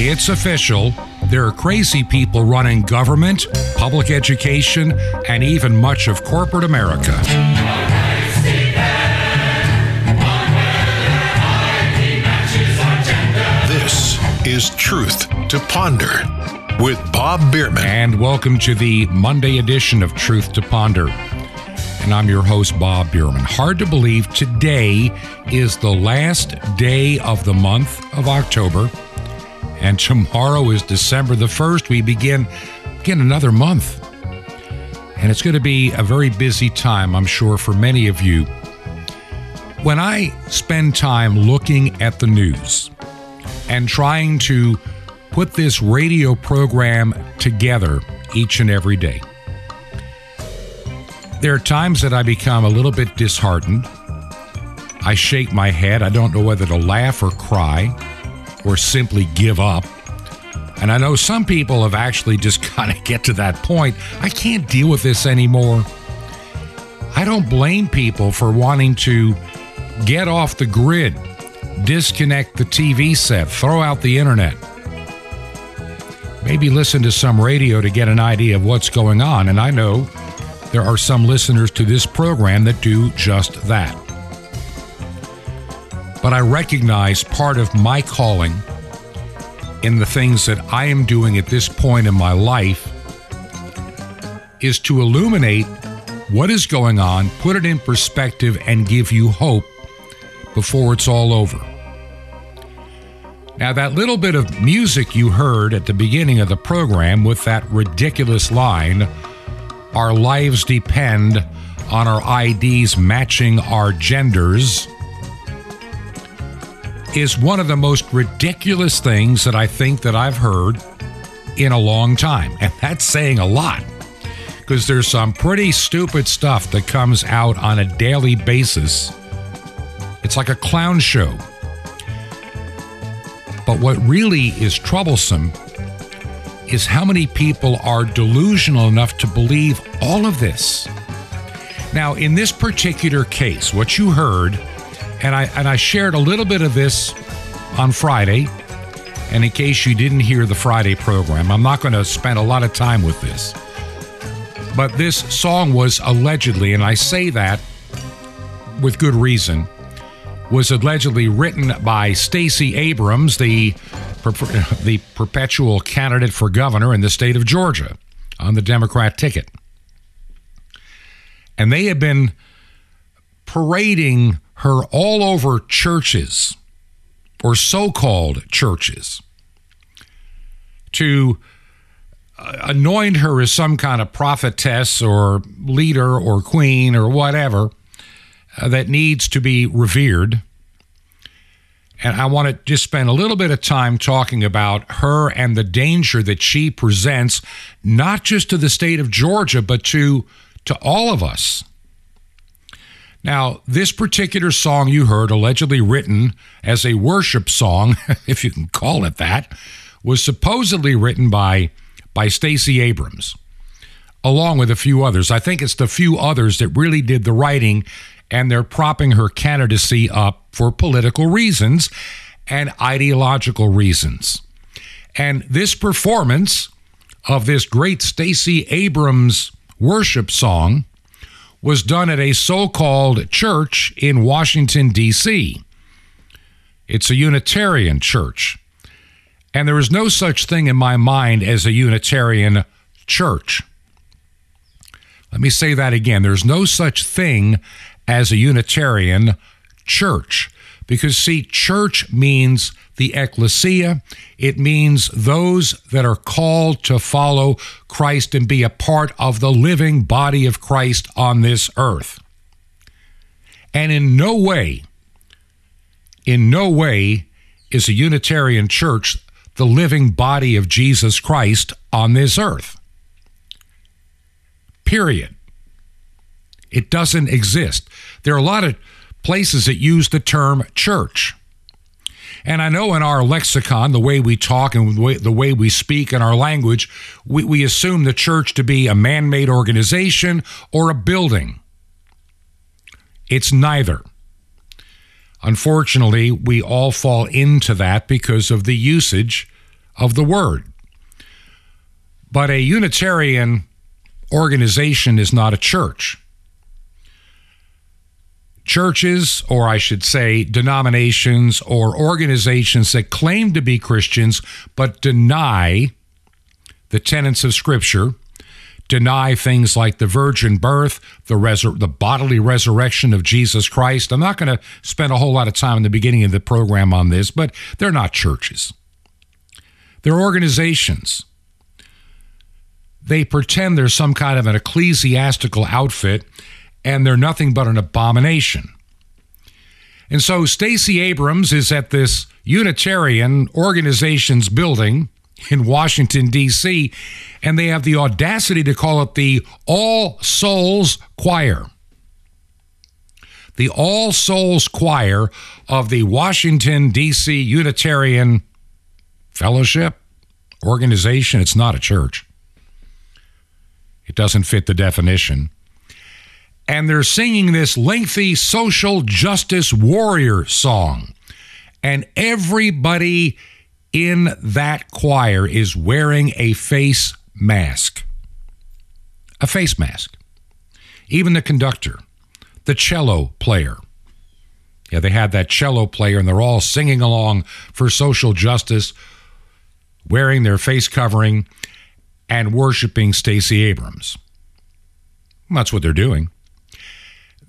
It's official. There are crazy people running government, public education, and even much of corporate America. This is Truth to Ponder with Bob Bierman. And welcome to the Monday edition of Truth to Ponder. And I'm your host, Bob Bierman. Hard to believe today is the last day of the month of October. And tomorrow is December the 1st. We begin, begin another month. And it's going to be a very busy time, I'm sure, for many of you. When I spend time looking at the news and trying to put this radio program together each and every day, there are times that I become a little bit disheartened. I shake my head. I don't know whether to laugh or cry or simply give up. And I know some people have actually just kind of get to that point. I can't deal with this anymore. I don't blame people for wanting to get off the grid, disconnect the TV set, throw out the internet. Maybe listen to some radio to get an idea of what's going on. And I know there are some listeners to this program that do just that. But I recognize part of my calling in the things that I am doing at this point in my life is to illuminate what is going on, put it in perspective, and give you hope before it's all over. Now, that little bit of music you heard at the beginning of the program with that ridiculous line, Our lives depend on our IDs matching our genders, is one of the most ridiculous things that I think that I've heard in a long time. And that's saying a lot because there's some pretty stupid stuff that comes out on a daily basis. It's like a clown show. But what really is troublesome is how many people are delusional enough to believe all of this. Now, in this particular case, what you heard, and I and I shared a little bit of this on Friday, and in case you didn't hear the Friday program, I'm not going to spend a lot of time with this. But this song was allegedly, and I say that with good reason, was allegedly written by Stacey Abrams, the the perpetual candidate for governor in the state of Georgia on the Democrat ticket. And they have been parading her all over churches or so called churches to anoint her as some kind of prophetess or leader or queen or whatever uh, that needs to be revered. And I want to just spend a little bit of time talking about her and the danger that she presents, not just to the state of Georgia, but to, to all of us. Now, this particular song you heard, allegedly written as a worship song, if you can call it that, was supposedly written by, by Stacey Abrams, along with a few others. I think it's the few others that really did the writing and they're propping her candidacy up for political reasons and ideological reasons. And this performance of this great Stacey Abrams worship song was done at a so called church in Washington, D.C. It's a Unitarian church. And there is no such thing in my mind as a Unitarian church. Let me say that again. There's no such thing as a Unitarian church. Because, see, church means the ecclesia. It means those that are called to follow Christ and be a part of the living body of Christ on this earth. And in no way, in no way is a Unitarian church the living body of Jesus Christ on this earth. Period. It doesn't exist. There are a lot of places that use the term church. And I know in our lexicon, the way we talk and the way we speak in our language, we, we assume the church to be a man made organization or a building. It's neither. Unfortunately, we all fall into that because of the usage of the word. But a Unitarian organization is not a church. Churches, or I should say, denominations or organizations that claim to be Christians but deny the tenets of Scripture, deny things like the virgin birth, the, resur- the bodily resurrection of Jesus Christ. I'm not going to spend a whole lot of time in the beginning of the program on this, but they're not churches. They're organizations. They pretend they're some kind of an ecclesiastical outfit, and they're nothing but an abomination. And so Stacey Abrams is at this Unitarian organization's building in Washington, D.C., and they have the audacity to call it the All Souls Choir. The All Souls Choir of the Washington, D.C. Unitarian Fellowship organization. It's not a church, it doesn't fit the definition. And they're singing this lengthy social justice warrior song. And everybody in that choir is wearing a face mask. A face mask. Even the conductor, the cello player. Yeah, they had that cello player, and they're all singing along for social justice, wearing their face covering and worshiping Stacey Abrams. That's what they're doing.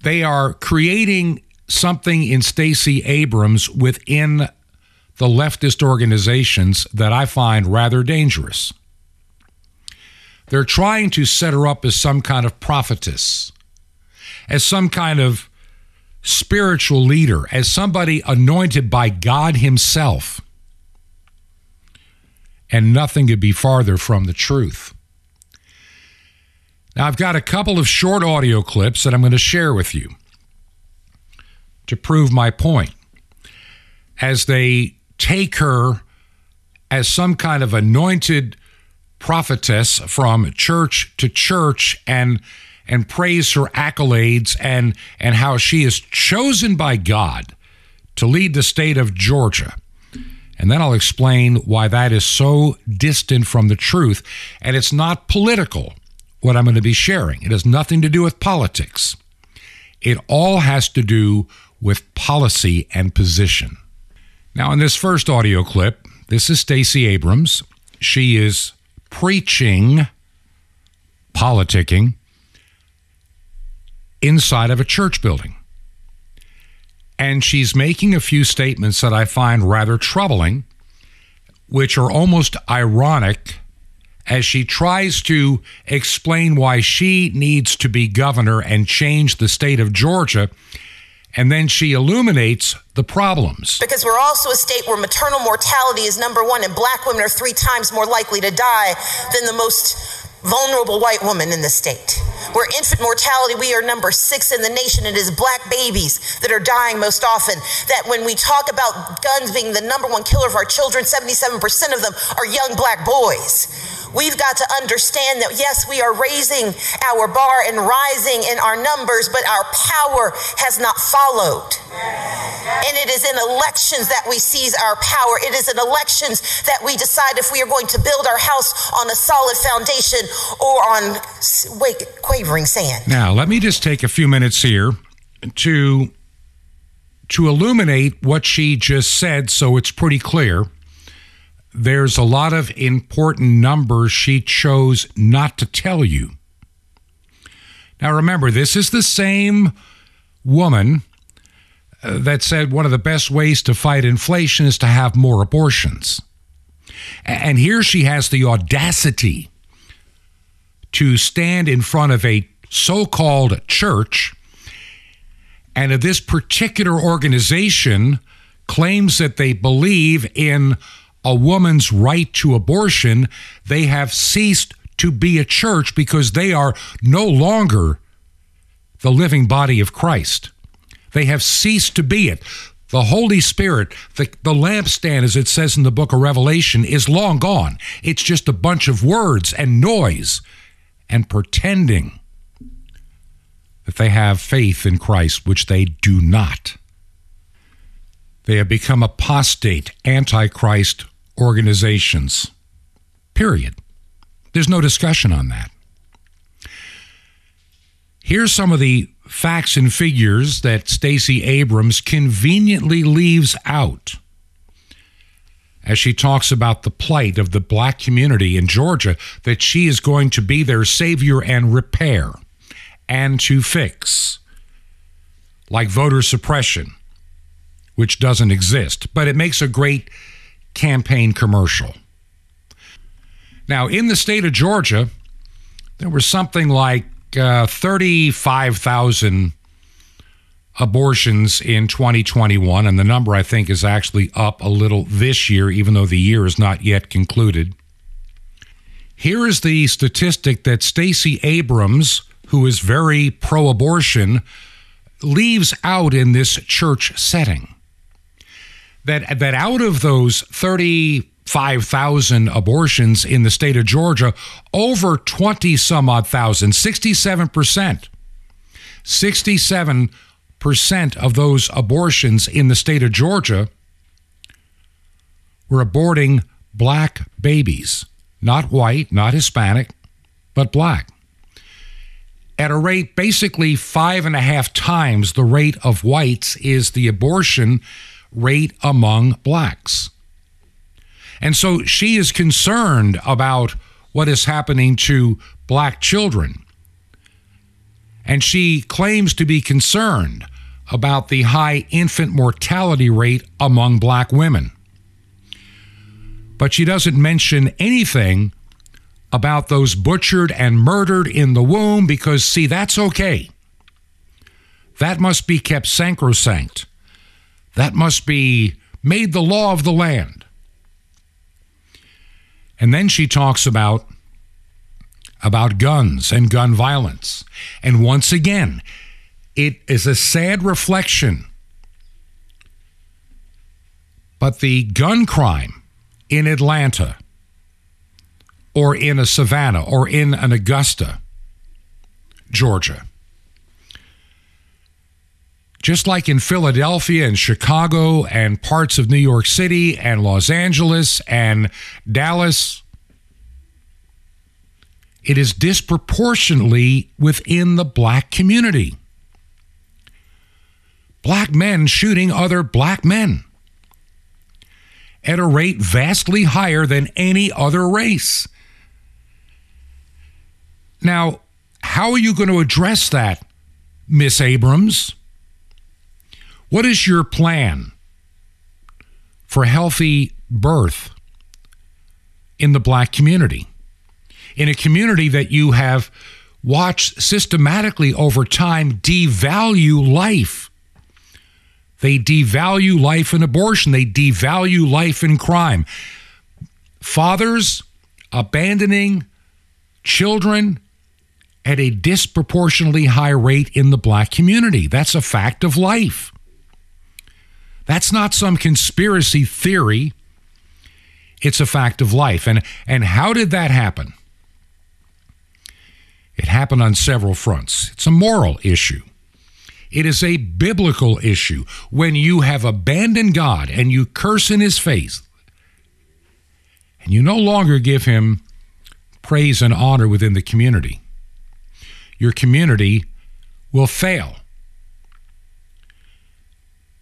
They are creating something in Stacey Abrams within the leftist organizations that I find rather dangerous. They're trying to set her up as some kind of prophetess, as some kind of spiritual leader, as somebody anointed by God Himself. And nothing could be farther from the truth. Now, I've got a couple of short audio clips that I'm going to share with you to prove my point. As they take her as some kind of anointed prophetess from church to church and and praise her accolades and and how she is chosen by God to lead the state of Georgia. And then I'll explain why that is so distant from the truth and it's not political what I'm going to be sharing. It has nothing to do with politics. It all has to do with policy and position. Now, in this first audio clip, this is Stacey Abrams. She is preaching politicking inside of a church building. And she's making a few statements that I find rather troubling, which are almost ironic as she tries to explain why she needs to be governor and change the state of Georgia and then she illuminates the problems. Because we're also a state where maternal mortality is number one, and black women are three times more likely to die than the most vulnerable white woman in the state. Where infant mortality, we are number six in the nation. It is black babies that are dying most often. That when we talk about guns being the number one killer of our children, 77% of them are young black boys. We've got to understand that, yes, we are raising our bar and rising in our numbers, but our power has not followed. And it is in elections that we seize our power. It is in elections that we decide if we are going to build our house on a solid foundation or on quavering sand. Now, let me just take a few minutes here to to illuminate what she just said so it's pretty clear there's a lot of important numbers she chose not to tell you. Now, remember, this is the same woman uh, that said one of the best ways to fight inflation is to have more abortions. And here she has the audacity to stand in front of a so called church and this particular organization claims that they believe in a woman's right to abortion, they have ceased to be a church because they are no longer the living body of Christ. They have ceased to be it. The Holy Spirit, the, the lampstand, as it says in the book of Revelation, is long gone. It's just a bunch of words and noise and pretending that they have faith in Christ, which they do not. They have become apostate, antichrist organizations. Period. There's no discussion on that. Here's some of the facts and figures that Stacey Abrams conveniently leaves out as she talks about the plight of the black community in Georgia, that she is going to be their savior and repair and to fix, like voter suppression, which doesn't exist, but it makes a great campaign commercial. Now, in the state of Georgia, there was something like uh, 35,000 abortions in 2021, and the number I think is actually up a little this year, even though the year is not yet concluded. Here is the statistic that Stacey Abrams, who is very pro abortion, leaves out in this church setting. That, that out of those 35,000 abortions in the state of Georgia, over 20 some odd thousand, 67%, 67 percent of those abortions in the state of Georgia were aborting black babies, not white, not Hispanic, but black. At a rate basically five and a half times the rate of whites is the abortion rate among blacks. And so she is concerned about what is happening to black children. And she claims to be concerned about the high infant mortality rate among black women. But she doesn't mention anything about those butchered and murdered in the womb because, see, that's okay. That must be kept sacrosanct. That must be made the law of the land. And then she talks about about guns and gun violence. And once again, it is a sad reflection. But the gun crime in Atlanta or in a Savannah or in an Augusta, Georgia, just like in Philadelphia and Chicago and parts of New York City and Los Angeles and Dallas, it is disproportionately within the black community black men shooting other black men at a rate vastly higher than any other race. Now, how are you going to address that, Miss Abrams? What is your plan for healthy birth in the black community? In a community that you have watched systematically over time devalue life they devalue life in abortion. They devalue life in crime. Fathers abandoning children at a disproportionately high rate in the black community. That's a fact of life. That's not some conspiracy theory. It's a fact of life. And, and how did that happen? It happened on several fronts. It's a moral issue. It is a biblical issue. When you have abandoned God and you curse in his face, and you no longer give him praise and honor within the community, your community will fail.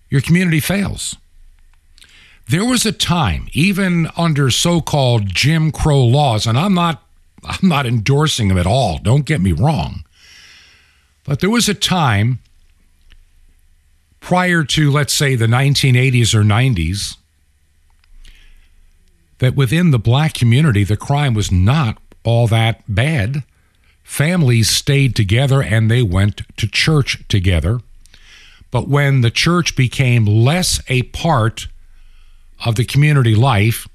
Your community fails. There was a time, even under so-called Jim Crow laws, and I'm not I'm not endorsing them at all, don't get me wrong. But there was a time prior to, let's say, the 1980s or 90s, that within the black community, the crime was not all that bad. Families stayed together and they went to church together. But when the church became less a part of the community life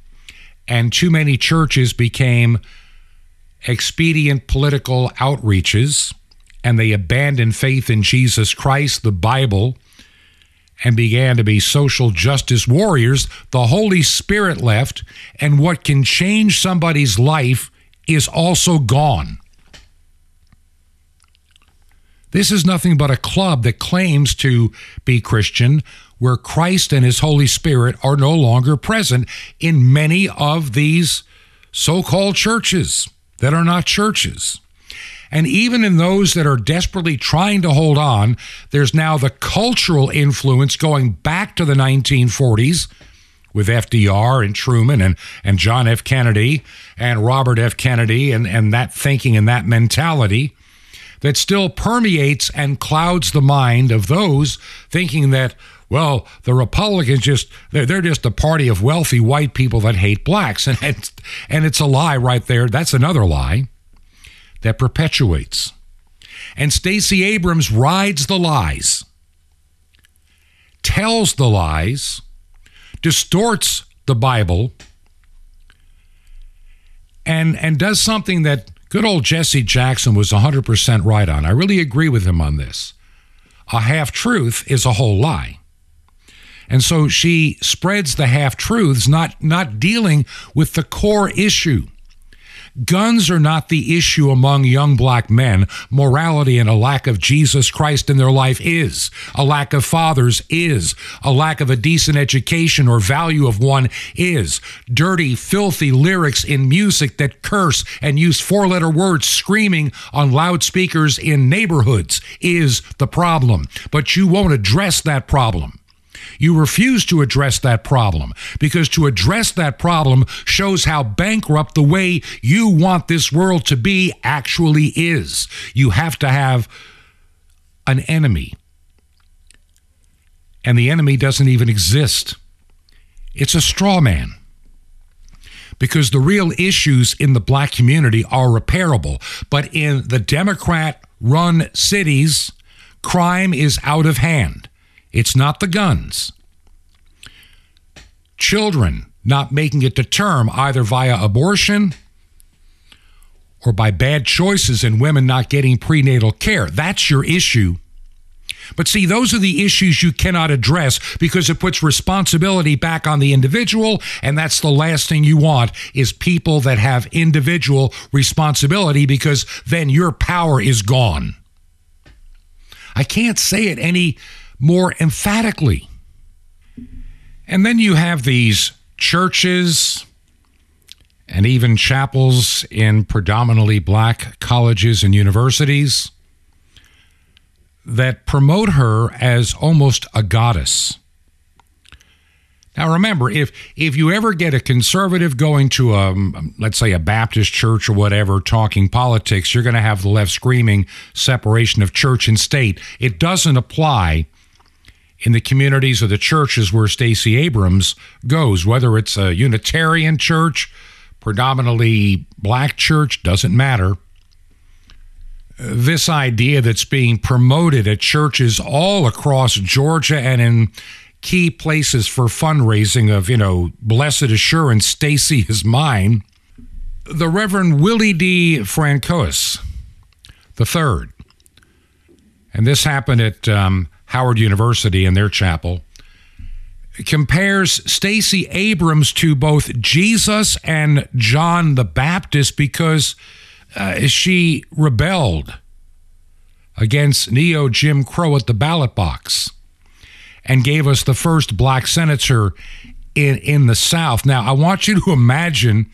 and too many churches became expedient political outreaches and they abandoned faith in Jesus Christ, the Bible, and began to be social justice warriors, the Holy Spirit left, and what can change somebody's life is also gone. This is nothing but a club that claims to be Christian where Christ and His Holy Spirit are no longer present in many of these so called churches that are not churches. And even in those that are desperately trying to hold on, there's now the cultural influence going back to the 1940s with FDR and Truman and, and John F. Kennedy and Robert F. Kennedy and, and that thinking and that mentality that still permeates and clouds the mind of those thinking that, well, the Republicans just, they're, they're just a party of wealthy white people that hate blacks. And, and, and it's a lie right there. That's another lie that perpetuates. And Stacey Abrams rides the lies, tells the lies, distorts the Bible, and, and does something that good old Jesse Jackson was 100% right on. I really agree with him on this. A half truth is a whole lie. And so she spreads the half truths, not, not dealing with the core issue. Guns are not the issue among young black men. Morality and a lack of Jesus Christ in their life is. A lack of fathers is. A lack of a decent education or value of one is. Dirty, filthy lyrics in music that curse and use four letter words screaming on loudspeakers in neighborhoods is the problem. But you won't address that problem. You refuse to address that problem because to address that problem shows how bankrupt the way you want this world to be actually is. You have to have an enemy. And the enemy doesn't even exist. It's a straw man because the real issues in the black community are repairable. But in the Democrat run cities, crime is out of hand. It's not the guns. Children not making it to term either via abortion or by bad choices and women not getting prenatal care. That's your issue. But see, those are the issues you cannot address because it puts responsibility back on the individual, and that's the last thing you want is people that have individual responsibility because then your power is gone. I can't say it any more emphatically. And then you have these churches and even chapels in predominantly black colleges and universities that promote her as almost a goddess. Now remember, if if you ever get a conservative going to a um, let's say a Baptist church or whatever talking politics, you're going to have the left screaming separation of church and state. It doesn't apply in the communities or the churches where Stacey Abrams goes, whether it's a Unitarian church, predominantly black church, doesn't matter. This idea that's being promoted at churches all across Georgia and in key places for fundraising of, you know, blessed assurance, Stacey is mine. The Reverend Willie D. Francois the third, and this happened at um, Howard University in their chapel, compares Stacey Abrams to both Jesus and John the Baptist because uh, she rebelled against neo Jim Crow at the ballot box and gave us the first black senator in, in the South. Now, I want you to imagine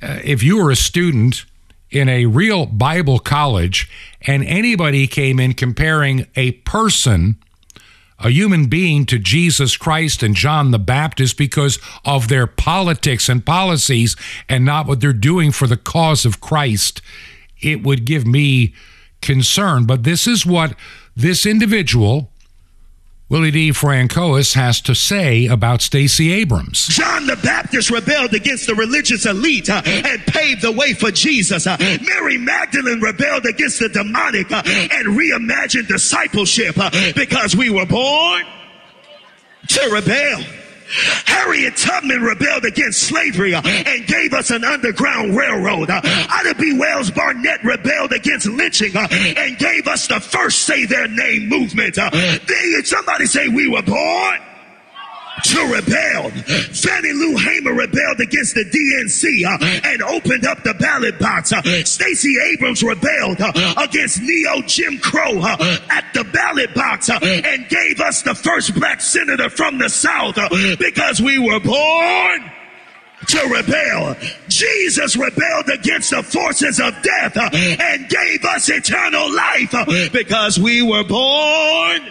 uh, if you were a student in a real Bible college and anybody came in comparing a person, a human being, to Jesus Christ and John the Baptist because of their politics and policies and not what they're doing for the cause of Christ, it would give me concern. But this is what this individual Willie D. Francois has to say about Stacey Abrams. John the Baptist rebelled against the religious elite uh, and paved the way for Jesus. Uh, Mary Magdalene rebelled against the demonic uh, and reimagined discipleship uh, because we were born to rebel. Harriet Tubman rebelled against slavery uh, and gave us an underground railroad. Uh, Ida B. Wells Barnett rebelled against lynching uh, and gave us the first say their name movement. Uh, they, somebody say we were born to rebel. Fannie Lou Hamer rebelled against the DNC uh, and opened up the ballot box. Uh, Stacey Abrams rebelled uh, against neo Jim Crow uh, at the ballot box uh, and gave us the first black senator from the South uh, because we were born to rebel. Jesus rebelled against the forces of death and gave us eternal life because we were born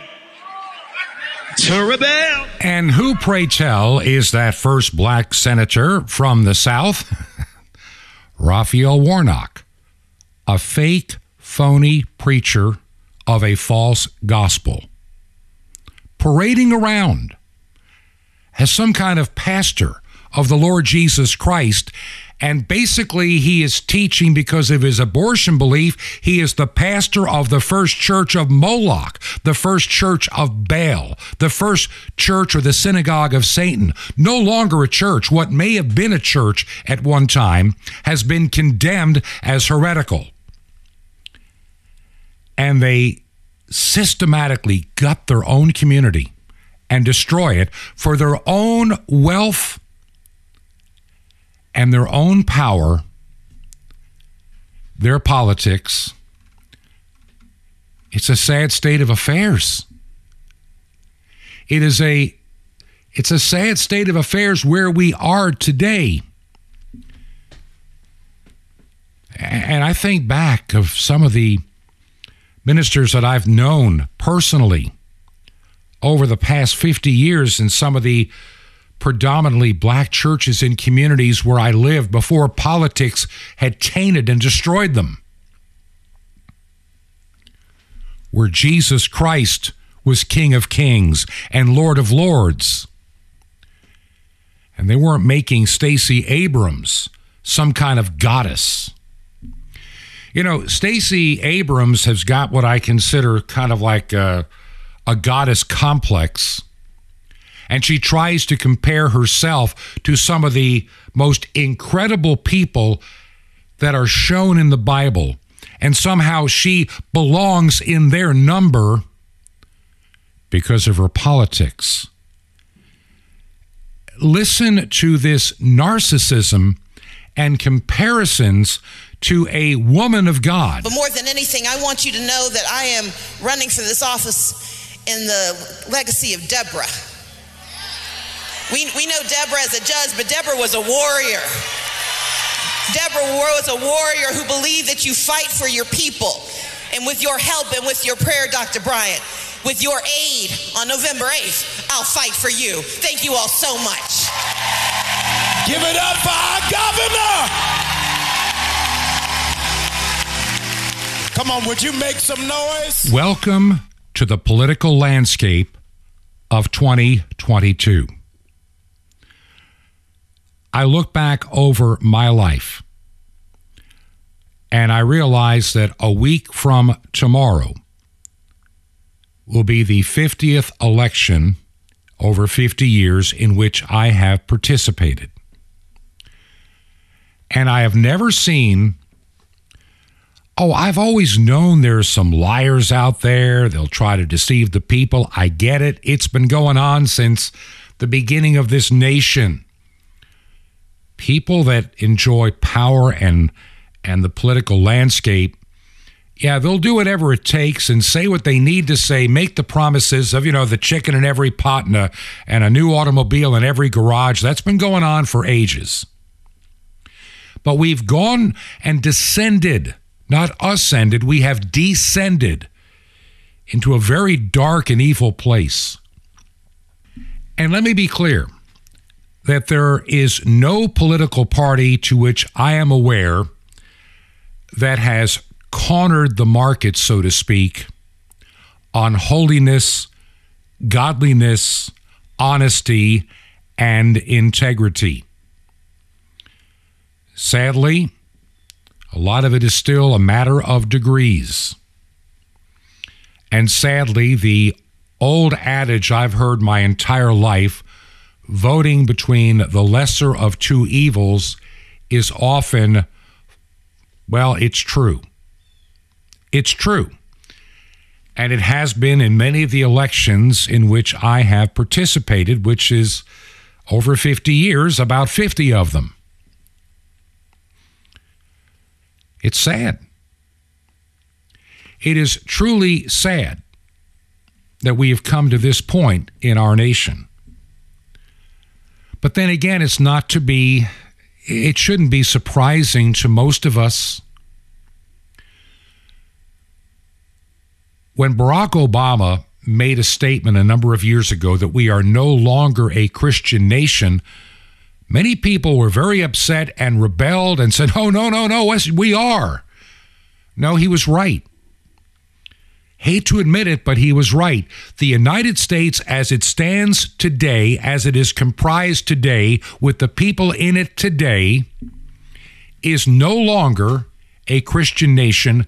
to rebel. And who, pray tell, is that first black senator from the South? Raphael Warnock, a fake, phony preacher of a false gospel, parading around as some kind of pastor of the Lord Jesus Christ. And basically, he is teaching because of his abortion belief. He is the pastor of the first church of Moloch, the first church of Baal, the first church or the synagogue of Satan. No longer a church. What may have been a church at one time has been condemned as heretical. And they systematically gut their own community and destroy it for their own wealth and their own power, their politics. It's a sad state of affairs. It is a it's a sad state of affairs where we are today. And I think back of some of the ministers that I've known personally over the past 50 years and some of the predominantly black churches in communities where I lived before politics had tainted and destroyed them. Where Jesus Christ was King of Kings and Lord of Lords. And they weren't making Stacey Abrams some kind of goddess. You know, Stacey Abrams has got what I consider kind of like a, a goddess complex and she tries to compare herself to some of the most incredible people that are shown in the Bible. And somehow she belongs in their number because of her politics. Listen to this narcissism and comparisons to a woman of God. But more than anything, I want you to know that I am running for this office in the legacy of Deborah. We, we know Deborah as a judge, but Deborah was a warrior. Deborah was a warrior who believed that you fight for your people. And with your help and with your prayer, Dr. Bryant, with your aid on November 8th, I'll fight for you. Thank you all so much. Give it up for our governor. Come on, would you make some noise? Welcome to the political landscape of 2022. I look back over my life and I realize that a week from tomorrow will be the 50th election over 50 years in which I have participated. And I have never seen, oh, I've always known there's some liars out there. They'll try to deceive the people. I get it. It's been going on since the beginning of this nation people that enjoy power and and the political landscape yeah they'll do whatever it takes and say what they need to say make the promises of you know the chicken in every pot and a, and a new automobile in every garage. That's been going on for ages. But we've gone and descended not ascended we have descended into a very dark and evil place. And let me be clear that there is no political party to which I am aware that has cornered the market, so to speak, on holiness, godliness, honesty, and integrity. Sadly, a lot of it is still a matter of degrees. And sadly, the old adage I've heard my entire life voting between the lesser of two evils is often, well, it's true. It's true. And it has been in many of the elections in which I have participated, which is over 50 years, about 50 of them. It's sad. It is truly sad that we have come to this point in our nation. But then again, it's not to be, it shouldn't be surprising to most of us. When Barack Obama made a statement a number of years ago that we are no longer a Christian nation, many people were very upset and rebelled and said, Oh, no, no, no, we are. No, he was right. Hate to admit it, but he was right. The United States, as it stands today, as it is comprised today, with the people in it today, is no longer a Christian nation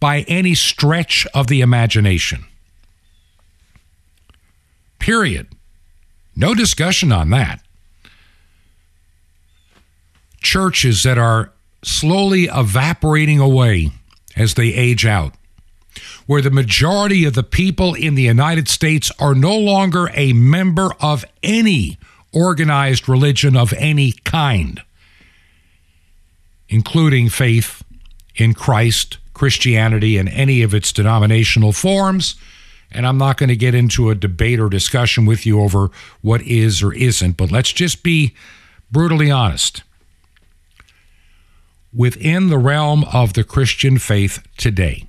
by any stretch of the imagination. Period. No discussion on that. Churches that are slowly evaporating away as they age out, where the majority of the people in the United States are no longer a member of any organized religion of any kind, including faith in Christ, Christianity, and any of its denominational forms and I'm not going to get into a debate or discussion with you over what is or isn't, but let's just be brutally honest. Within the realm of the Christian faith today,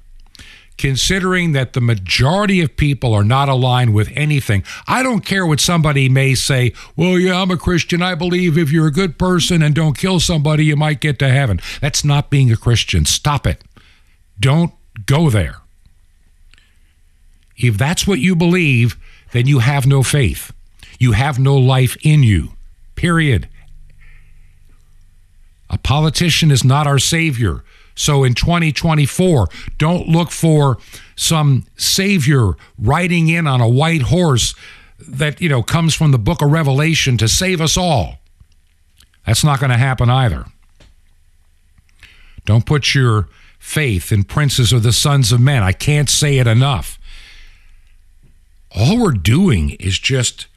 considering that the majority of people are not aligned with anything. I don't care what somebody may say, well, yeah, I'm a Christian. I believe if you're a good person and don't kill somebody, you might get to heaven. That's not being a Christian. Stop it. Don't go there. If that's what you believe, then you have no faith. You have no life in you. Period. A politician is not our savior. So in 2024, don't look for some savior riding in on a white horse that, you know, comes from the book of Revelation to save us all. That's not going to happen either. Don't put your faith in princes or the sons of men. I can't say it enough all we're doing is just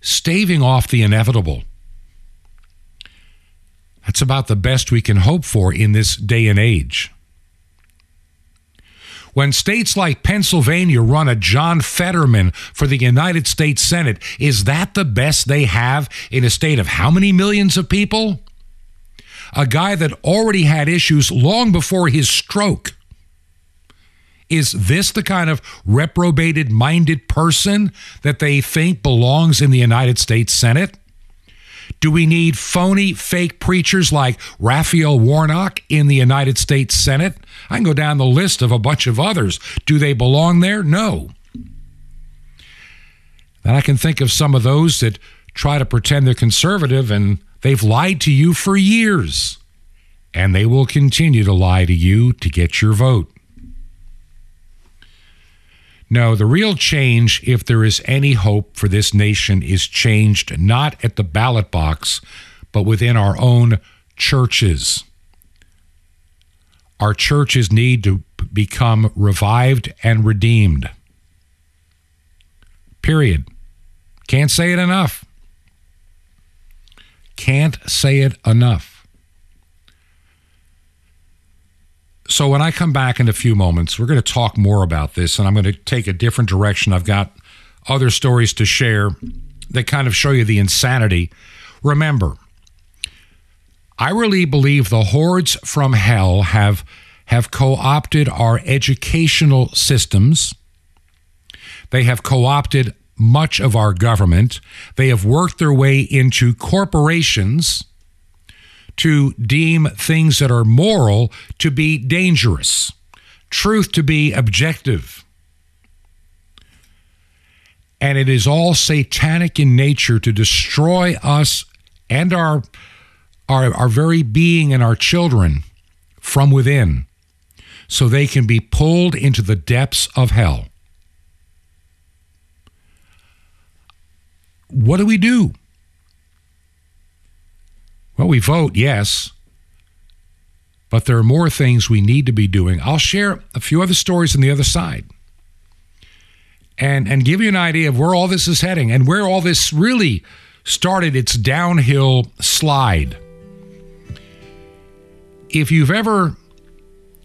staving off the inevitable. That's about the best we can hope for in this day and age. When states like Pennsylvania run a John Fetterman for the United States Senate, is that the best they have in a state of how many millions of people? A guy that already had issues long before his stroke. Is this the kind of reprobated minded person that they think belongs in the United States Senate? Do we need phony, fake preachers like Raphael Warnock in the United States Senate? I can go down the list of a bunch of others. Do they belong there? No. Then I can think of some of those that try to pretend they're conservative and they've lied to you for years. And they will continue to lie to you to get your vote. No, the real change, if there is any hope for this nation, is changed not at the ballot box, but within our own churches. Our churches need to become revived and redeemed. Period. Can't say it enough. Can't say it enough. So when I come back in a few moments, we're going to talk more about this, and I'm going to take a different direction. I've got other stories to share that kind of show you the insanity. Remember, I really believe the hordes from hell have have co-opted our educational systems. They have co-opted much of our government. They have worked their way into corporations to deem things that are moral to be dangerous, truth to be objective. And it is all satanic in nature to destroy us and our, our, our very being and our children from within so they can be pulled into the depths of hell. What do we do? Well, we vote, yes. But there are more things we need to be doing. I'll share a few other stories on the other side. and and give you an idea of where all this is heading and where all this really started its downhill slide. If you've ever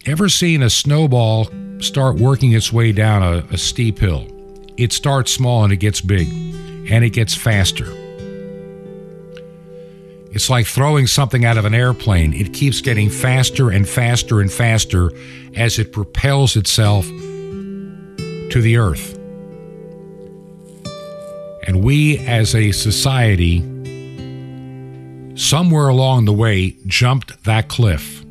ever seen a snowball start working its way down a, a steep hill, it starts small and it gets big and it gets faster. It's like throwing something out of an airplane. It keeps getting faster and faster and faster as it propels itself to the earth. And we as a society, somewhere along the way, jumped that cliff.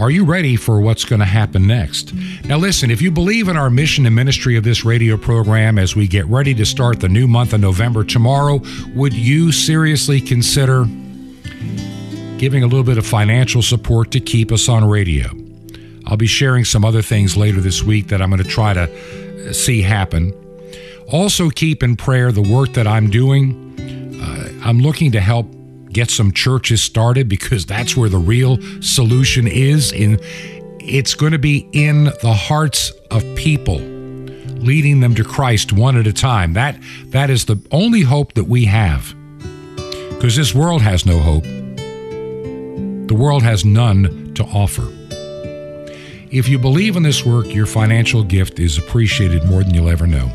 Are you ready for what's going to happen next? Now, listen, if you believe in our mission and ministry of this radio program as we get ready to start the new month of November tomorrow, would you seriously consider giving a little bit of financial support to keep us on radio? I'll be sharing some other things later this week that I'm going to try to see happen. Also, keep in prayer the work that I'm doing. Uh, I'm looking to help get some churches started because that's where the real solution is in it's going to be in the hearts of people leading them to Christ one at a time. That that is the only hope that we have because this world has no hope. The world has none to offer. If you believe in this work your financial gift is appreciated more than you'll ever know.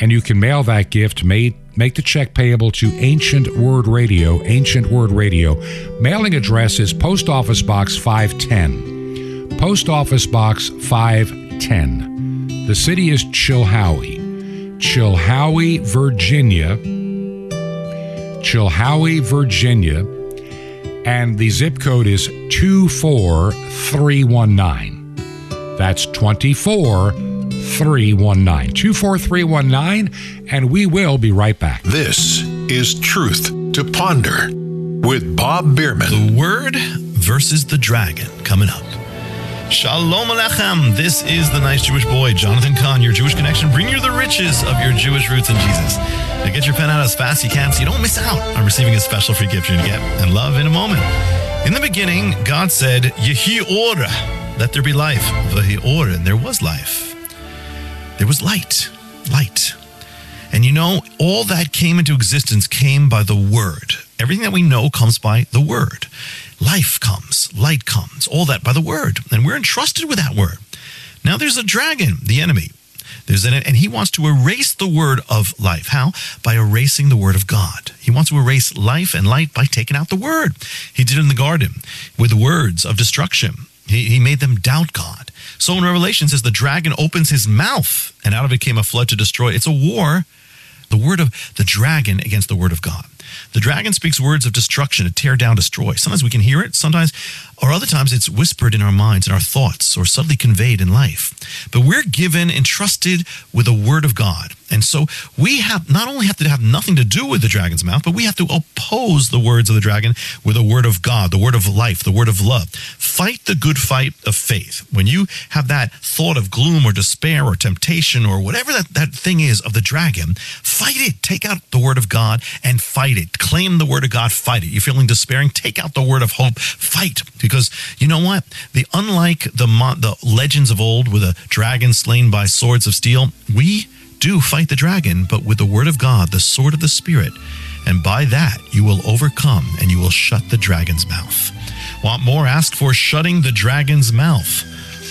And you can mail that gift made make the check payable to Ancient Word Radio, Ancient Word Radio. Mailing address is Post Office Box 510. Post Office Box 510. The city is Chilhowie. Chilhowie, Virginia. Chilhowie, Virginia. And the zip code is 24319. That's 24 319 24319 and we will be right back. This is Truth to Ponder with Bob Bierman. The Word versus the Dragon coming up. Shalom Alechem. This is the nice Jewish boy, Jonathan Cahn, your Jewish connection. Bring you the riches of your Jewish roots in Jesus. Now get your pen out as fast as you can so you don't miss out on receiving a special free gift you're going to get and love in a moment. In the beginning, God said, Yehi Ora, let there be life. Vahi Ora, and there was life. There was light, light. And you know, all that came into existence came by the word. Everything that we know comes by the word. Life comes, light comes, all that by the word. And we're entrusted with that word. Now there's a dragon, the enemy. There's an, and he wants to erase the word of life. How? By erasing the word of God. He wants to erase life and light by taking out the word. He did it in the garden with words of destruction. He, he made them doubt God. So in Revelation says the dragon opens his mouth and out of it came a flood to destroy. It's a war, the word of the dragon against the word of God. The dragon speaks words of destruction to tear down, destroy. Sometimes we can hear it, sometimes, or other times it's whispered in our minds, in our thoughts, or subtly conveyed in life. But we're given, entrusted with the word of God. And so we have not only have to have nothing to do with the dragon's mouth, but we have to oppose the words of the dragon with the word of God, the word of life, the word of love. Fight the good fight of faith. When you have that thought of gloom or despair or temptation or whatever that, that thing is of the dragon, fight it. Take out the word of God and fight it. Claim the word of God, fight it. You're feeling despairing, take out the word of hope, fight. Because you know what? The unlike the the legends of old with a dragon slain by swords of steel, we do fight the dragon, but with the word of God, the sword of the Spirit. And by that, you will overcome and you will shut the dragon's mouth. Want more? Ask for Shutting the Dragon's Mouth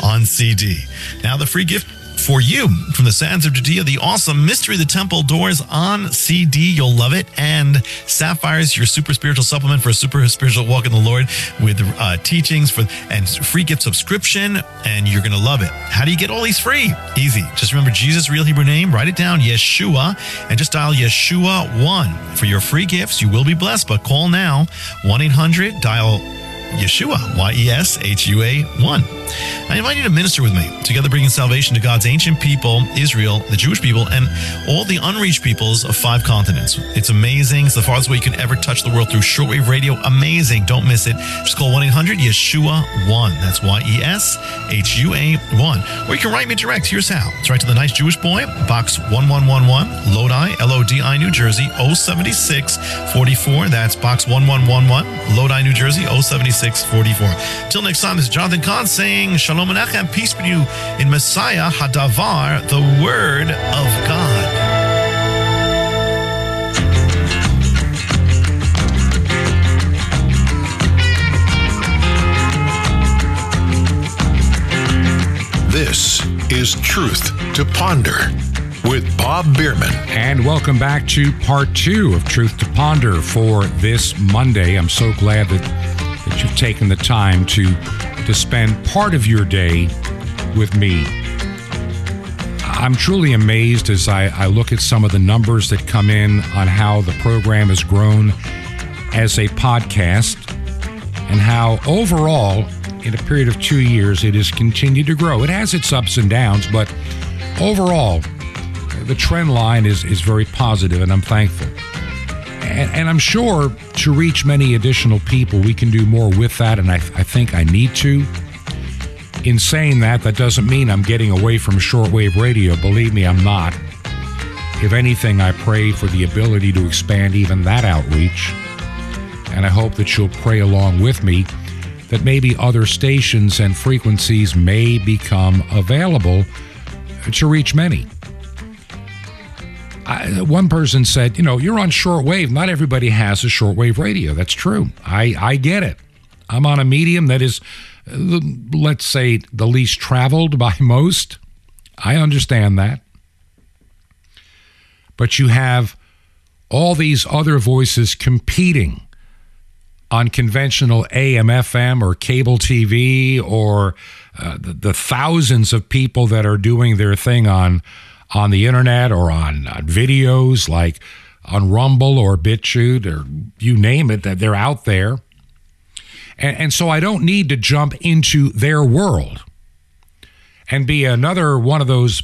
on CD. Now, the free gift for you from the Sands of Judea, the awesome Mystery of the Temple Doors on CD. You'll love it. And Sapphires, your super spiritual supplement for a super spiritual walk in the Lord with uh, teachings for and free gift subscription. And you're going to love it. How do you get all these free? Easy. Just remember Jesus' real Hebrew name, write it down, Yeshua, and just dial Yeshua 1 for your free gifts. You will be blessed, but call now 1 800 dial Yeshua, Y E S H U A 1. I invite you to minister with me, together bringing salvation to God's ancient people, Israel, the Jewish people, and all the unreached peoples of five continents. It's amazing. It's the farthest way you can ever touch the world through shortwave radio. Amazing. Don't miss it. Just call 1 800 Yeshua 1. That's Y E S H U A 1. Or you can write me direct. Here's how. It's right to the nice Jewish boy, box 1111, Lodi, L O D I, New Jersey, 07644. That's box 1111, Lodi, New Jersey, oh 07644. Till next time, this is Jonathan Cahn saying, Shalom Aleichem. Peace be you in Messiah Hadavar, the Word of God. This is Truth to Ponder with Bob Bierman. And welcome back to part two of Truth to Ponder for this Monday. I'm so glad that, that you've taken the time to, to spend part of your day with me. I'm truly amazed as I, I look at some of the numbers that come in on how the program has grown as a podcast and how overall, in a period of two years, it has continued to grow. It has its ups and downs, but overall, the trend line is, is very positive, and I'm thankful. And, and, I'm sure to reach many additional people, we can do more with that, and I, I think I need to. In saying that, that doesn't mean I'm getting away from shortwave radio. Believe me, I'm not. If anything, I pray for the ability to expand even that outreach. And I hope that you'll pray along with me that maybe other stations and frequencies may become available to reach many. I, one person said, you know, you're on shortwave. Not everybody has a shortwave radio. That's true. I, I get it. I'm on a medium that is, let's say, the least traveled by most. I understand that. But you have all these other voices competing on conventional AM, FM, or cable TV, or uh, the, the, thousands of people that are doing their thing on on the internet or on, on videos like on Rumble or BitChute or you name it, that they're out there. And, and so I don't need to jump into their world and be another one of those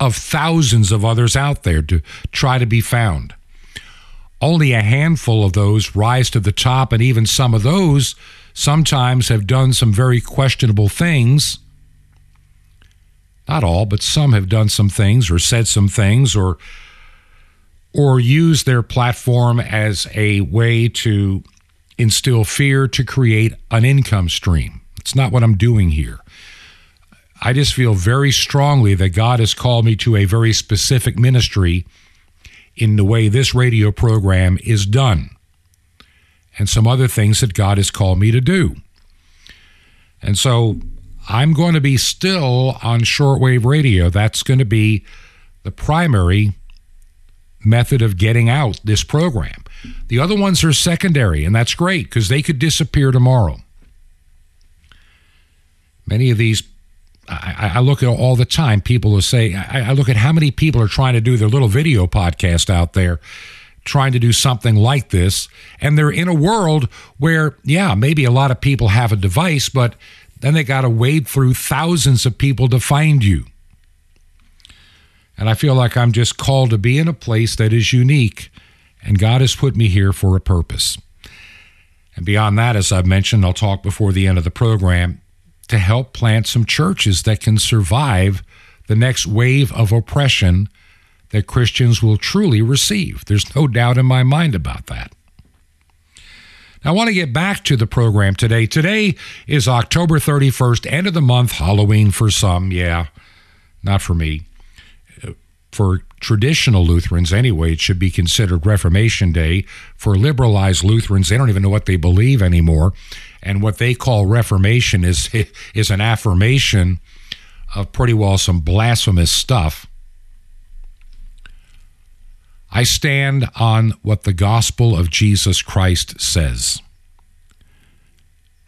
of thousands of others out there to try to be found. Only a handful of those rise to the top, and even some of those sometimes have done some very questionable things. Not all, but some have done some things or said some things or or used their platform as a way to instill fear to create an income stream. It's not what I'm doing here. I just feel very strongly that God has called me to a very specific ministry in the way this radio program is done and some other things that God has called me to do. And so I'm going to be still on shortwave radio. That's going to be the primary method of getting out this program. The other ones are secondary, and that's great because they could disappear tomorrow. Many of these, I, I, look at all the time, people will say, I, I look at how many people are trying to do their little video podcast out there, trying to do something like this. And they're in a world where, yeah, maybe a lot of people have a device, but then they got to wade through thousands of people to find you. And I feel like I'm just called to be in a place that is unique, and God has put me here for a purpose. And beyond that, as I've mentioned, I'll talk before the end of the program to help plant some churches that can survive the next wave of oppression that Christians will truly receive. There's no doubt in my mind about that. Now, I want to get back to the program today. Today is October 31st, end of the month, Halloween for some. Yeah, not for me. For traditional Lutherans, anyway, it should be considered Reformation Day. For liberalized Lutherans, they don't even know what they believe anymore. And what they call Reformation is, is an affirmation of pretty well some blasphemous stuff. I stand on what the gospel of Jesus Christ says.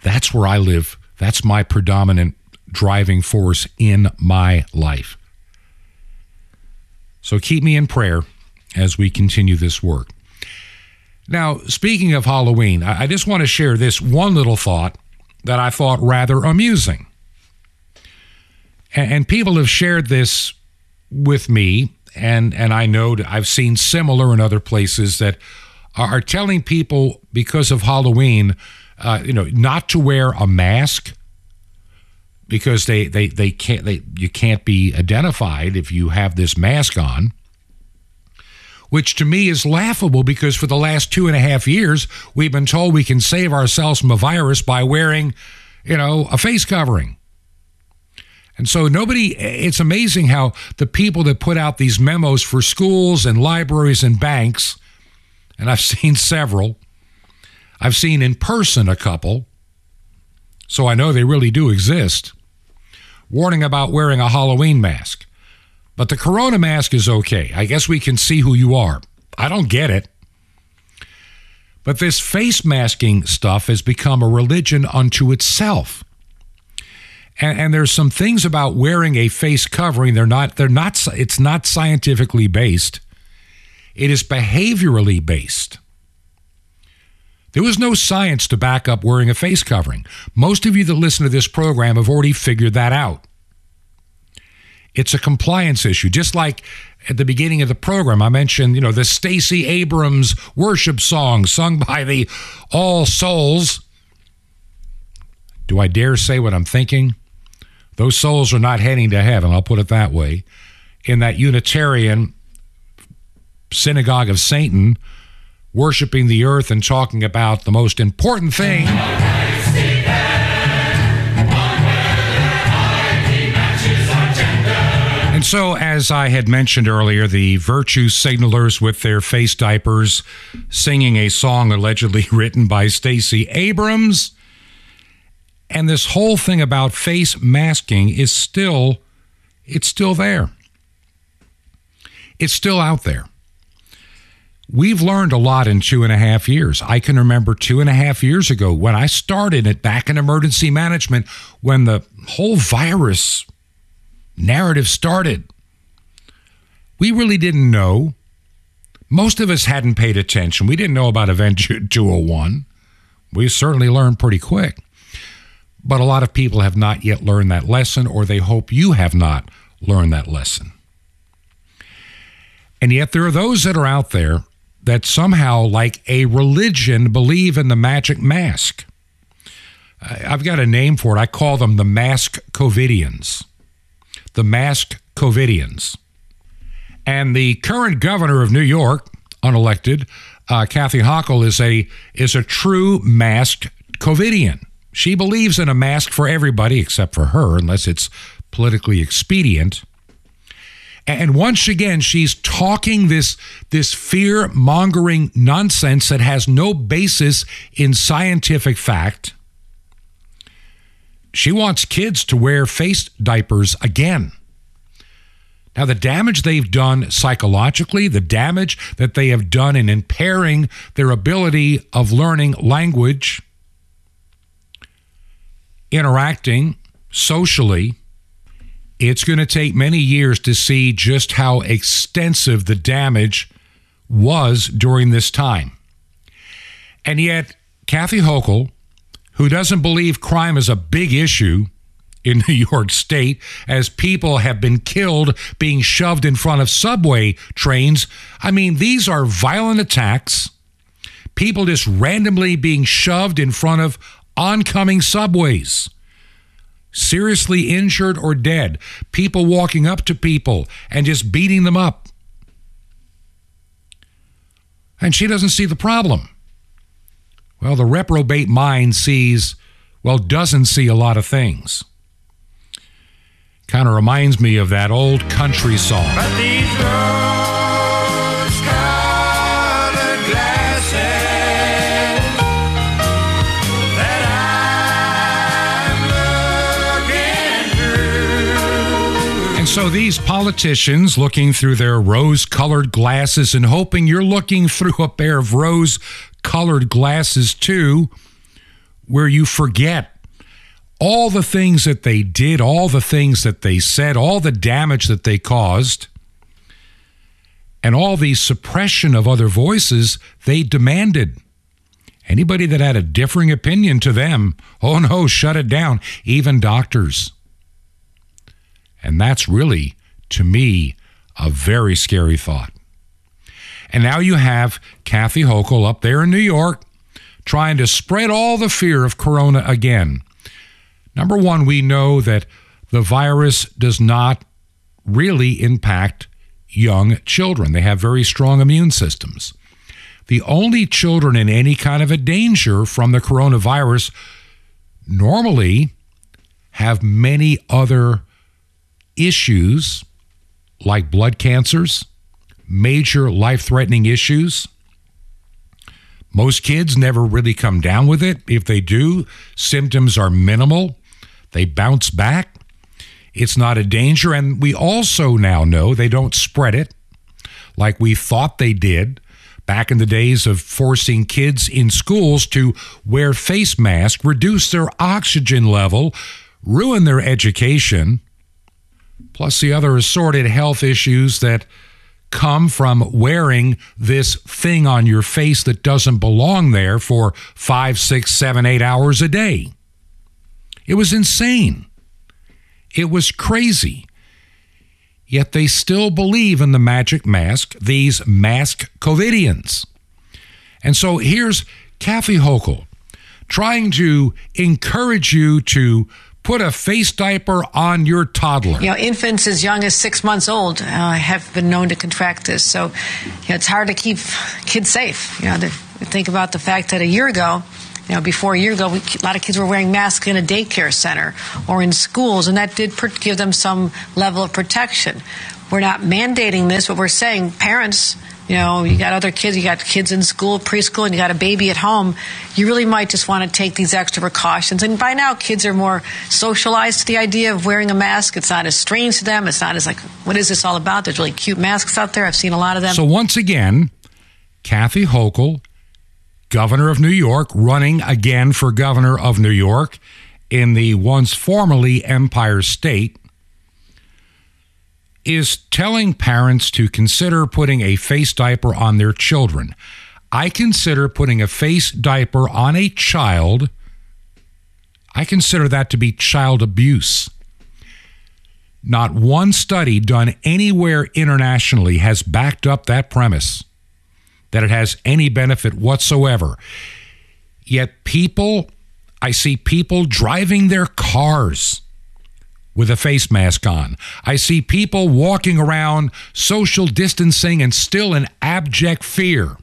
That's where I live. That's my predominant driving force in my life. So keep me in prayer as we continue this work. Now, speaking of Halloween, I just want to share this one little thought that I thought rather amusing. And people have shared this with me and and I know I've seen similar in other places that are telling people because of Halloween, uh, you know, not to wear a mask because they they they can't they you can't be identified if you have this mask on. Which to me is laughable because for the last two and a half years, we've been told we can save ourselves from a virus by wearing, you know, a face covering. And so nobody, it's amazing how the people that put out these memos for schools and libraries and banks, and I've seen several, I've seen in person a couple, so I know they really do exist, warning about wearing a Halloween mask. But the corona mask is okay. I guess we can see who you are. I don't get it. But this face masking stuff has become a religion unto itself. And, and, there's some things about wearing a face covering. They're not. They're not. It's not scientifically based. It is behaviorally based. There was no science to back up wearing a face covering. Most of you that listen to this program have already figured that out. It's a compliance issue. Just like at the beginning of the program, I mentioned, you know, the Stacey Abrams worship song sung by the All Souls. Do I dare say what I'm thinking? Those souls are not heading to heaven, I'll put it that way. In that Unitarian synagogue of Satan, worshiping the earth and talking about the most important thing. And so, as I had mentioned earlier, the virtue signalers with their face diapers singing a song allegedly written by Stacey Abrams. And this whole thing about face masking is still, it's still there. It's still out there. We've learned a lot in two and a half years. I can remember two and a half years ago when I started it back in emergency management when the whole virus narrative started. We really didn't know. Most of us hadn't paid attention. We didn't know about Event 201. We certainly learned pretty quick. But a lot of people have not yet learned that lesson, or they hope you have not learned that lesson. And yet, there are those that are out there that somehow, like a religion, believe in the magic mask. I've got a name for it. I call them the mask COVIDians. The mask COVIDians. And the current governor of New York, unelected, uh, Kathy Hochul, is a is a true masked COVIDian. She believes in a mask for everybody except for her, unless it's politically expedient. And once again, she's talking this, this fear mongering nonsense that has no basis in scientific fact. She wants kids to wear face diapers again. Now, the damage they've done psychologically, the damage that they have done in impairing their ability of learning language, interacting socially, it's going to take many years to see just how extensive the damage was during this time. And yet, Kathy Hochul, who doesn't believe crime is a big issue in New York State, as people have been killed being shoved in front of subway trains. I mean, these are violent attacks. People just randomly being shoved in front of oncoming subways seriously injured or dead, people walking up to people and just beating them up. And she doesn't see the problem. Well, the reprobate mind sees, well, doesn't see a lot of things. Kind of reminds me of that old country song. So these politicians looking through their rose colored glasses and hoping you're looking through a pair of rose colored glasses too, where you forget all the things that they did, all the things that they said, all the damage that they caused, and all the suppression of other voices they demanded. Anybody that had a differing opinion to them, oh no, shut it down, even doctors. And that's really, to me, a very scary thought. And now you have Kathy Hochul up there in New York trying to spread all the fear of corona again. Number one, we know that the virus does not really impact young children, they have very strong immune systems. The only children in any kind of a danger from the coronavirus normally have many other issues like blood cancers, major life threatening issues. Most kids never really come down with it. If they do, symptoms are minimal. They bounce back. It's not a danger. And we also now know they don't spread it like we thought they did back in the days of forcing kids in schools to wear face masks, reduce their oxygen level, ruin their education, plus the other assorted health issues that come from wearing this thing on your face that doesn't belong there for five, six, seven, eight hours a day. It was insane. It was crazy. Yet they still believe in the magic mask, these mask COVIDians. And so here's Kathy Hochul trying to encourage you to put a face diaper on your toddler. You know, infants as young as six months old uh, have been known to contract this. So you know, it's hard to keep kids safe. You know, to think about the fact that a year ago, you know, before a year ago, we, a lot of kids were wearing masks in a daycare center or in schools, and that did give them some level of protection. We're not mandating this, but we're saying parents you know, you got other kids, you got kids in school, preschool, and you got a baby at home. You really might just want to take these extra precautions. And by now, kids are more socialized to the idea of wearing a mask. It's not as strange to them. It's not as like, what is this all about? There's really cute masks out there. I've seen a lot of them. So once again, Kathy Hochul, governor of New York, running again for governor of New York in the once formerly Empire State is telling parents to consider putting a face diaper on their children. I consider putting a face diaper on a child, I consider that to be child abuse. Not one study done anywhere internationally has backed up that premise that it has any benefit whatsoever. Yet people, I see people driving their cars with a face mask on. I see people walking around social distancing and still in abject fear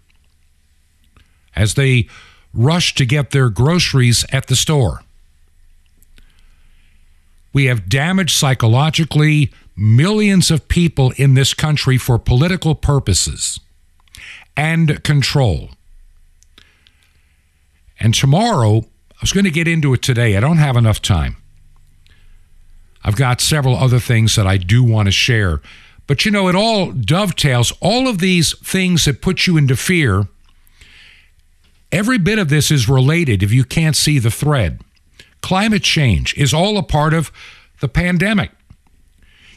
as they rush to get their groceries at the store. We have damaged psychologically millions of people in this country for political purposes and control. And tomorrow, I was going to get into it today. I don't have enough time. I've got several other things that I do want to share. But you know, it all dovetails, all of these things that put you into fear. Every bit of this is related if you can't see the thread. Climate change is all a part of the pandemic.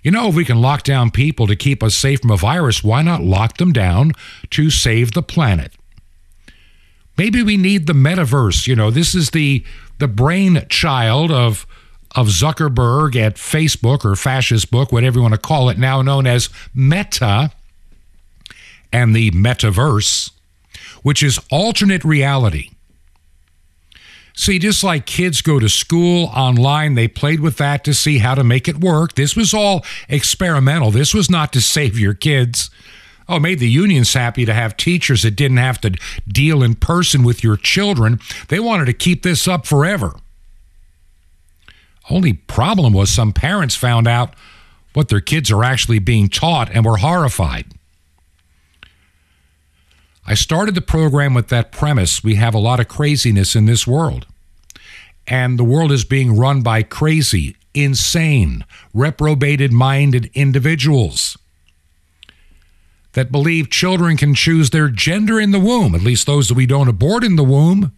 You know, if we can lock down people to keep us safe from a virus, why not lock them down to save the planet? Maybe we need the metaverse. You know, this is the the brainchild of of Zuckerberg at Facebook or Fascist Book, whatever you want to call it, now known as Meta and the metaverse, which is alternate reality. See, just like kids go to school online, they played with that to see how to make it work. This was all experimental. This was not to save your kids. Oh, made the unions happy to have teachers that didn't have to deal in person with your children. They wanted to keep this up forever. Only problem was some parents found out what their kids are actually being taught and were horrified. I started the program with that premise. We have a lot of craziness in this world. And the world is being run by crazy, insane, reprobated minded individuals that believe children can choose their gender in the womb, at least those that we don't abort in the womb.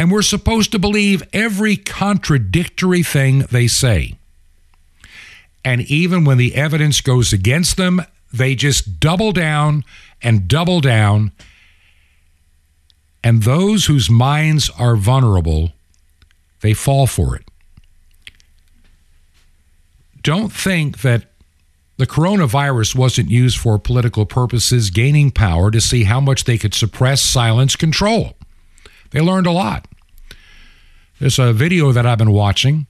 And we're supposed to believe every contradictory thing they say. And even when the evidence goes against them, they just double down and double down. And those whose minds are vulnerable, they fall for it. Don't think that the coronavirus wasn't used for political purposes, gaining power to see how much they could suppress, silence, control. They learned a lot. There's a video that I've been watching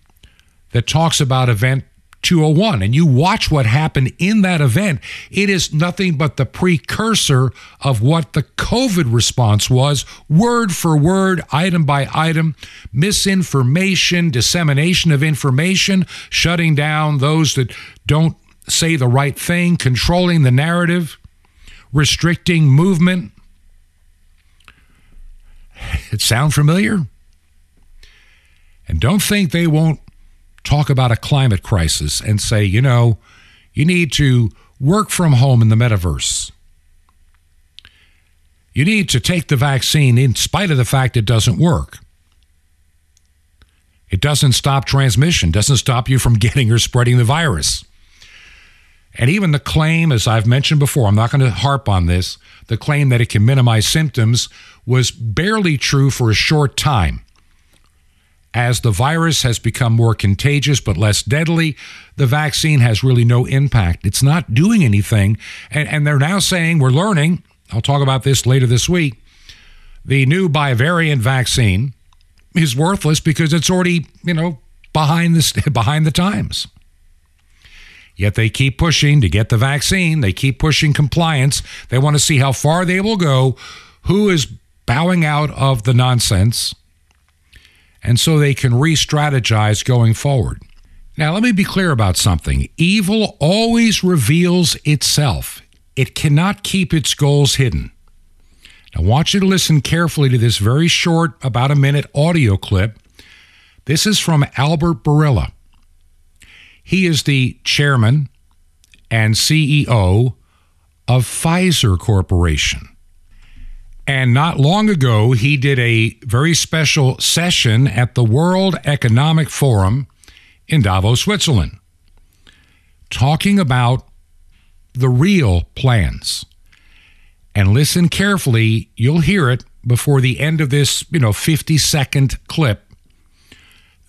that talks about Event 201 and you watch what happened in that event, it is nothing but the precursor of what the COVID response was, word for word, item by item, misinformation, dissemination of information, shutting down those that don't say the right thing, controlling the narrative, restricting movement. It sound familiar? And don't think they won't talk about a climate crisis and say, you know, you need to work from home in the metaverse. You need to take the vaccine in spite of the fact it doesn't work. It doesn't stop transmission, doesn't stop you from getting or spreading the virus. And even the claim, as I've mentioned before, I'm not going to harp on this, the claim that it can minimize symptoms was barely true for a short time. As the virus has become more contagious but less deadly, the vaccine has really no impact. It's not doing anything. And, and they're now saying, we're learning, I'll talk about this later this week, the new bivariant vaccine is worthless because it's already, you know, behind the, behind the times. Yet they keep pushing to get the vaccine. They keep pushing compliance. They want to see how far they will go, who is bowing out of the nonsense, and so they can re strategize going forward. Now, let me be clear about something evil always reveals itself, it cannot keep its goals hidden. Now, I want you to listen carefully to this very short, about a minute audio clip. This is from Albert Bourla. He is the chairman and CEO of Pfizer Corporation. And not long ago, he did a very special session at the World Economic Forum in Davos, Switzerland, talking about the real plans. And listen carefully, you'll hear it before the end of this, you know, 50 second clip.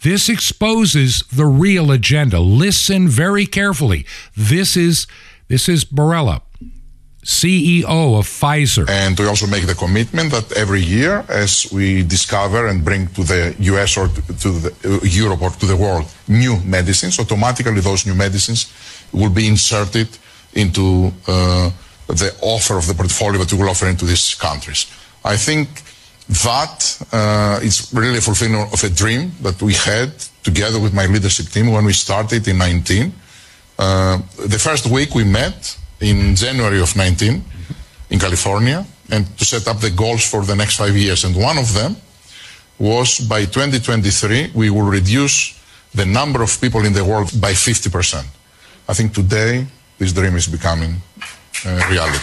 This exposes the real agenda. Listen very carefully. This is this is Bourla CEO of Pfizer. And we also make the commitment that every year, as we discover and bring to the US or to the, uh, Europe or to the world new medicines, automatically those new medicines will be inserted into uh, the offer of the portfolio that we will offer into these countries. I think that uh, is really a fulfillment of a dream that we had together with my leadership team when we started in 19. Uh, the first week we met in January of 19 in California and to set up the goals for the next five years. And one of them was by 2023, we will reduce the number of people in the world by 50%. I think today this dream is becoming uh, reality.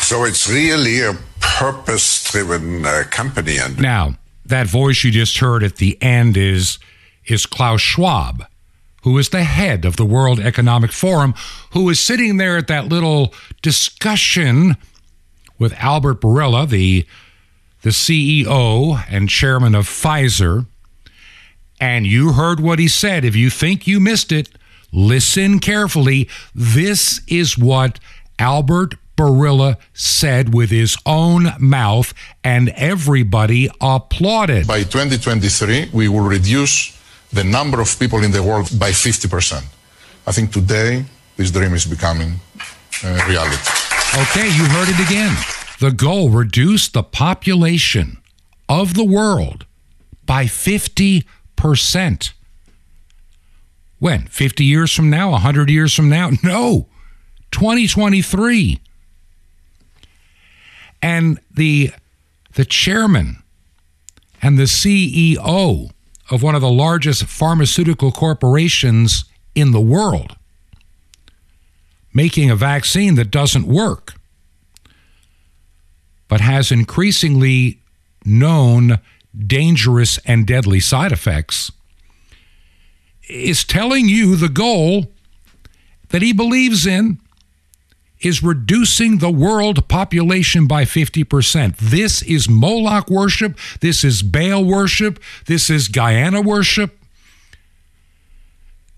So it's really a purpose driven uh, company. And now, that voice you just heard at the end is is Klaus Schwab, who is the head of the World Economic Forum, who is sitting there at that little discussion with Albert Bourla, the, the CEO and chairman of Pfizer. And you heard what he said. If you think you missed it, listen carefully. This is what Albert Bourla said with his own mouth, and everybody applauded. By 2023, we will reduce the number of people in the world by 50%. I think today this dream is becoming uh, reality. Okay, you heard it again. The goal reduce the population of the world by 50%. When? 50 years from now? 100 years from now? No. 2023. And the the chairman and the CEO of one of the largest pharmaceutical corporations in the world making a vaccine that doesn't work, but has increasingly known dangerous and deadly side effects, is telling you the goal that he believes in is reducing the world population by 50%. This is Moloch worship. This is Baal worship. This is Gaia worship.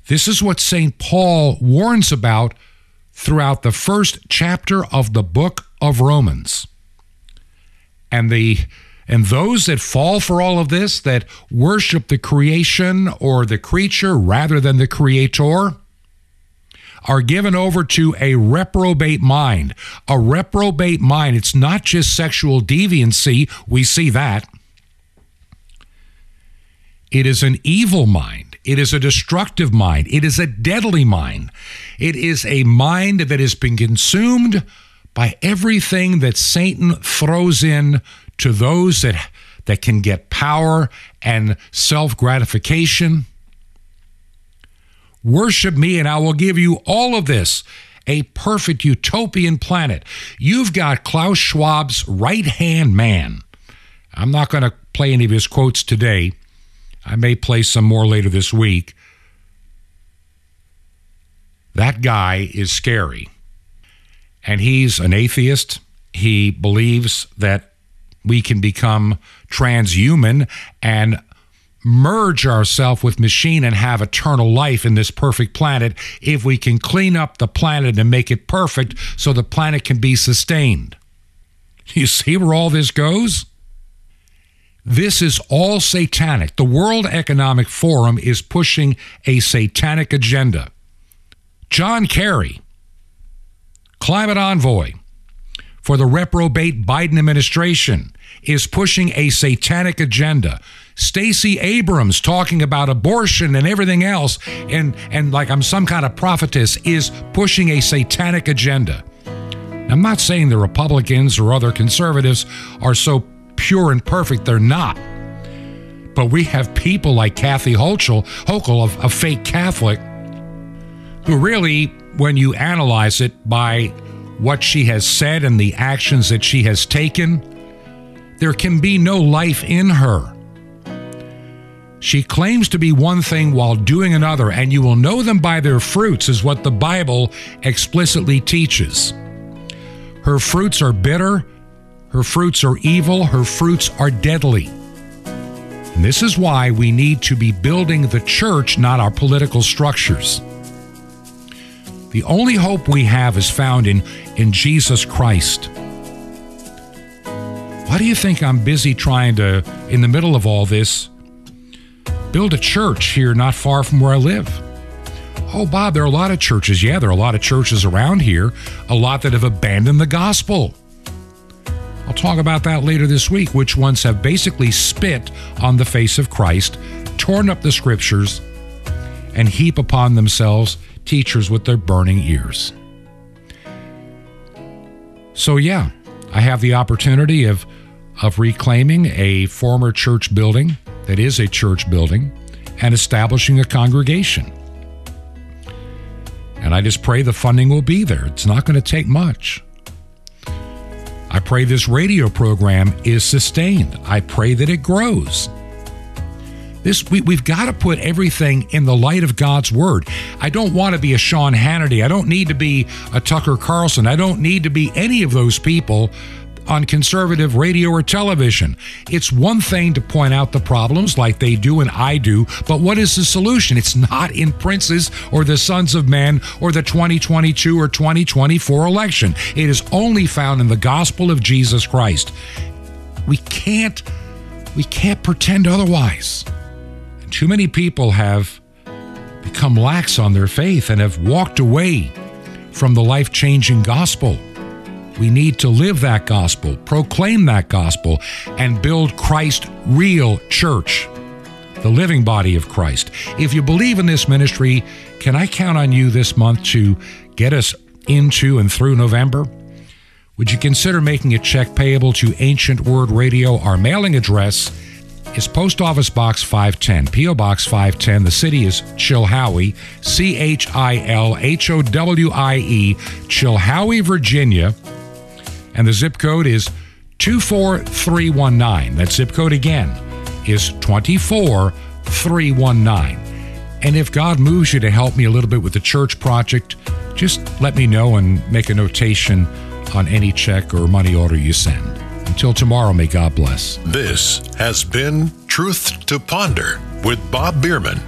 This is what St. Paul warns about throughout the first chapter of the book of Romans. And the And those that fall for all of this, that worship the creation or the creature rather than the creator, are given over to a reprobate mind. A reprobate mind, it's not just sexual deviancy, we see that. It is an evil mind. It is a destructive mind. It is a deadly mind. It is a mind that has been consumed by everything that Satan throws in to those that, that can get power and self gratification. Worship me, and I will give you all of this a perfect utopian planet. You've got Klaus Schwab's right hand man. I'm not going to play any of his quotes today. I may play some more later this week. That guy is scary. And he's an atheist. He believes that we can become transhuman and merge ourselves with machine and have eternal life in this perfect planet if we can clean up the planet and make it perfect so the planet can be sustained. You see where all this goes? This is all satanic. The World Economic Forum is pushing a satanic agenda. John Kerry, climate envoy for the reprobate Biden administration, is pushing a satanic agenda. Stacey Abrams talking about abortion and everything else and and like I'm some kind of prophetess is pushing a satanic agenda. I'm not saying the Republicans or other conservatives are so pure and perfect. They're not. But we have people like Kathy Hochul, Hochul, a, a fake Catholic, who really, when you analyze it by what she has said and the actions that she has taken, there can be no life in her. She claims to be one thing while doing another, and you will know them by their fruits, is what the Bible explicitly teaches. Her fruits are bitter, her fruits are evil, her fruits are deadly. And this is why we need to be building the church, not our political structures. The only hope we have is found in, in Jesus Christ. Why do you think I'm busy trying to, in the middle of all this, build a church here not far from where I live? Oh, Bob, there are a lot of churches. Yeah, there are a lot of churches around here, a lot that have abandoned the gospel. I'll talk about that later this week, which ones have basically spit on the face of Christ, torn up the scriptures, and heap upon themselves teachers with their burning ears. So, yeah, I have the opportunity of, of reclaiming a former church building that is a church building and establishing a congregation. And I just pray the funding will be there. It's not going to take much. I pray this radio program is sustained. I pray that it grows. This we, we've got to put everything in the light of God's word. I don't want to be a Sean Hannity. I don't need to be a Tucker Carlson. I don't need to be any of those people on conservative radio or television. It's one thing to point out the problems like they do and I do, but what is the solution? It's not in princes or the sons of men or the 2022 or 2024 election. It is only found in the gospel of Jesus Christ. We can't we can't pretend otherwise. Too many people have become lax on their faith and have walked away from the life changing gospel. We need to live that gospel, proclaim that gospel, and build Christ real church, the living body of Christ. If you believe in this ministry, can I count on you this month to get us into and through November? Would you consider making a check payable to Ancient Word Radio? Our mailing address is Post Office Box 510, P.O. Box 510. The city is Chilhowie, C H I L H O W I E, Chilhowie, Virginia. And the zip code is 24319. That zip code again is 24319. And if God moves you to help me a little bit with the church project, just let me know and make a notation on any check or money order you send. Until tomorrow, may God bless. This has been Truth to Ponder with Bob Bierman.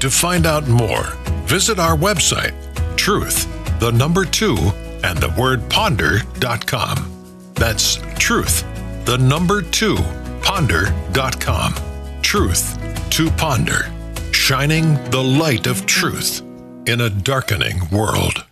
To find out more, visit our website, truth, the number two, and the word ponder.com. That's truth, the number two, ponder.com. Truth to ponder, shining the light of truth in a darkening world.